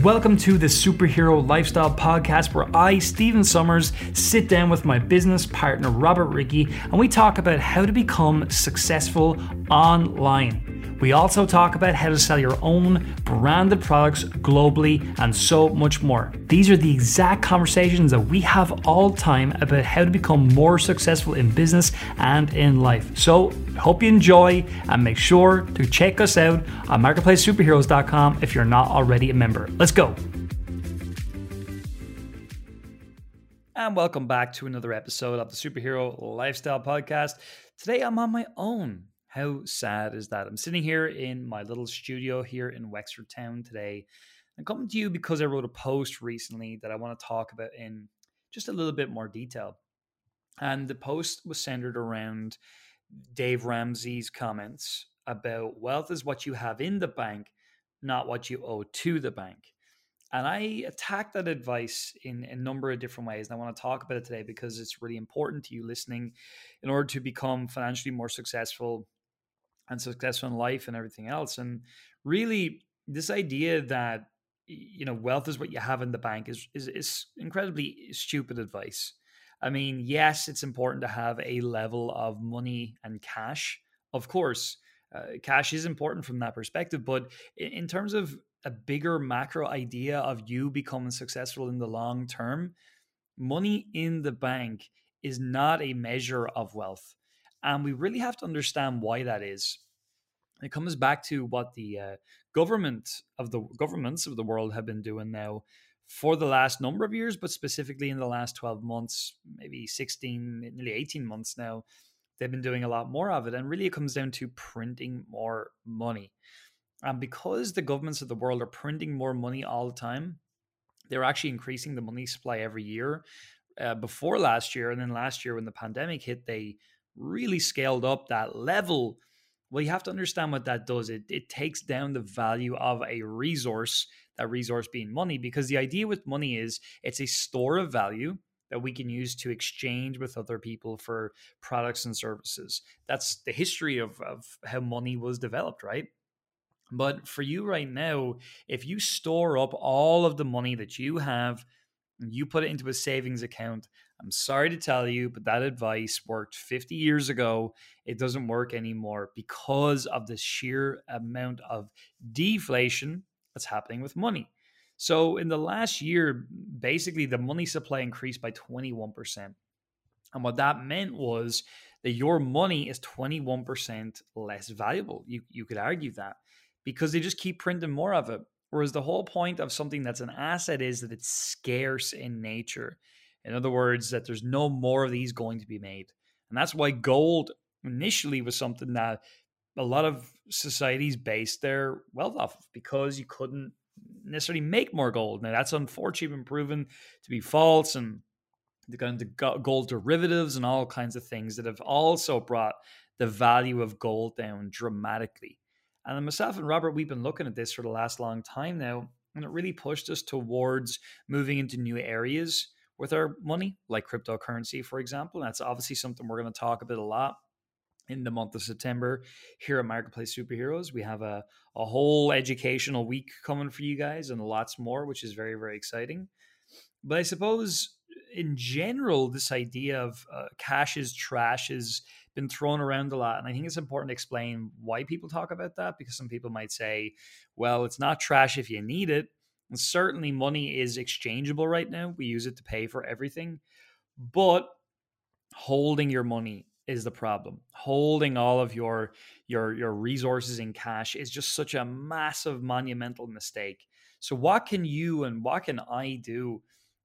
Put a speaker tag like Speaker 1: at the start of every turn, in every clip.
Speaker 1: Welcome to the Superhero Lifestyle Podcast, where I, Stephen Somers, sit down with my business partner, Robert Rickey, and we talk about how to become successful online. We also talk about how to sell your own branded products globally and so much more. These are the exact conversations that we have all time about how to become more successful in business and in life. So, hope you enjoy and make sure to check us out on marketplacesuperheroes.com if you're not already a member. Let's go. And welcome back to another episode of the Superhero Lifestyle Podcast. Today I'm on my own. How sad is that? I'm sitting here in my little studio here in Wexford Town today. I'm coming to you because I wrote a post recently that I want to talk about in just a little bit more detail. And the post was centered around Dave Ramsey's comments about wealth is what you have in the bank, not what you owe to the bank. And I attack that advice in a number of different ways. And I want to talk about it today because it's really important to you listening in order to become financially more successful and successful in life and everything else. And really, this idea that you know wealth is what you have in the bank is is, is incredibly stupid advice. I mean, yes, it's important to have a level of money and cash. Of course, uh, cash is important from that perspective. But in, in terms of a bigger macro idea of you becoming successful in the long term, money in the bank is not a measure of wealth. And we really have to understand why that is. It comes back to what the uh, government of the governments of the world have been doing now for the last number of years, but specifically in the last 12 months, maybe 16, nearly 18 months now, they've been doing a lot more of it. And really, it comes down to printing more money. And because the governments of the world are printing more money all the time, they're actually increasing the money supply every year. Uh, before last year, and then last year when the pandemic hit, they really scaled up that level. Well, you have to understand what that does. It, it takes down the value of a resource, that resource being money, because the idea with money is it's a store of value that we can use to exchange with other people for products and services. That's the history of, of how money was developed, right? But for you right now, if you store up all of the money that you have, you put it into a savings account I'm sorry to tell you, but that advice worked 50 years ago. It doesn't work anymore because of the sheer amount of deflation that's happening with money. So, in the last year, basically the money supply increased by 21%. And what that meant was that your money is 21% less valuable. You, you could argue that because they just keep printing more of it. Whereas the whole point of something that's an asset is that it's scarce in nature. In other words, that there's no more of these going to be made. And that's why gold initially was something that a lot of societies based their wealth off of because you couldn't necessarily make more gold. Now, that's unfortunately been proven to be false and they got into gold derivatives and all kinds of things that have also brought the value of gold down dramatically. And myself and Robert, we've been looking at this for the last long time now, and it really pushed us towards moving into new areas with our money, like cryptocurrency, for example. And that's obviously something we're going to talk about a lot in the month of September here at Marketplace Superheroes. We have a, a whole educational week coming for you guys and lots more, which is very, very exciting. But I suppose in general, this idea of uh, cash is trash has been thrown around a lot. And I think it's important to explain why people talk about that because some people might say, well, it's not trash if you need it. And certainly, money is exchangeable right now. We use it to pay for everything. But holding your money is the problem. Holding all of your your your resources in cash is just such a massive monumental mistake. So what can you and what can I do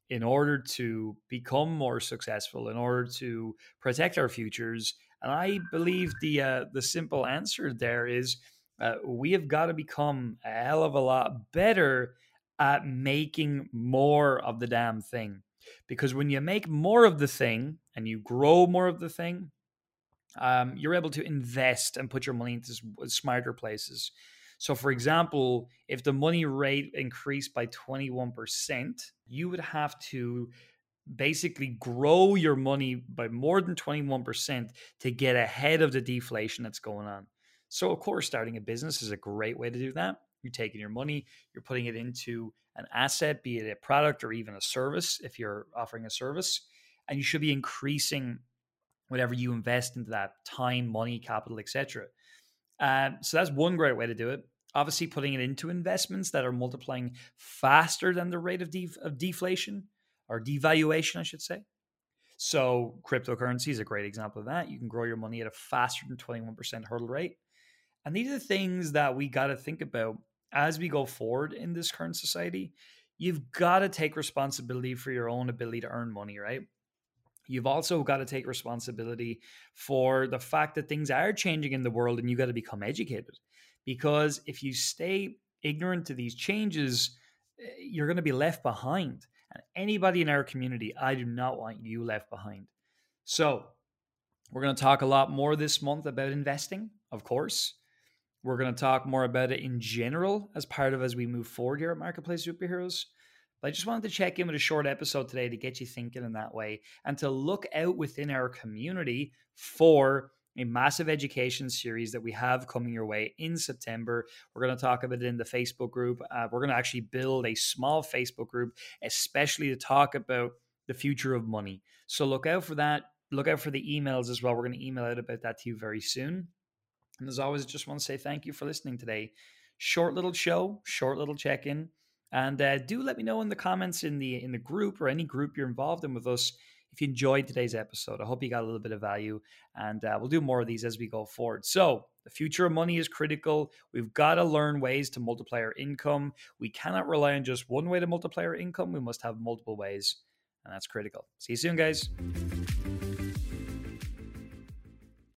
Speaker 1: in order to become more successful in order to protect our futures? And I believe the uh, the simple answer there is uh, we have got to become a hell of a lot better at making more of the damn thing. Because when you make more of the thing and you grow more of the thing, um, you're able to invest and put your money into smarter places. So, for example, if the money rate increased by 21%, you would have to basically grow your money by more than 21% to get ahead of the deflation that's going on. So, of course, starting a business is a great way to do that. You're taking your money, you're putting it into an asset, be it a product or even a service if you're offering a service. And you should be increasing whatever you invest into that time, money, capital, etc. Um, so that's one great way to do it. Obviously, putting it into investments that are multiplying faster than the rate of, of deflation or devaluation, I should say. So, cryptocurrency is a great example of that. You can grow your money at a faster than 21% hurdle rate. And these are the things that we got to think about as we go forward in this current society. You've got to take responsibility for your own ability to earn money, right? You've also got to take responsibility for the fact that things are changing in the world and you got to become educated. Because if you stay ignorant to these changes, eh, you're going to be left behind. And anybody in our community, I do not want you left behind. So, we're going to talk a lot more this month about investing, of course. We're going to talk more about it in general as part of as we move forward here at Marketplace Superheroes. But I just wanted to check in with a short episode today to get you thinking in that way and to look out within our community for a massive education series that we have coming your way in September. We're going to talk about it in the Facebook group. Uh, we're going to actually build a small Facebook group, especially to talk about the future of money. So look out for that. Look out for the emails as well. We're going to email out about that to you very soon. And as always, just want to say thank you for listening today. Short little show, short little check in. And uh, do let me know in the comments in the in the group or any group you're involved in with us if you enjoyed today's episode. I hope you got a little bit of value, and uh, we'll do more of these as we go forward. So the future of money is critical. We've got to learn ways to multiply our income. We cannot rely on just one way to multiply our income. We must have multiple ways, and that's critical. See you soon, guys.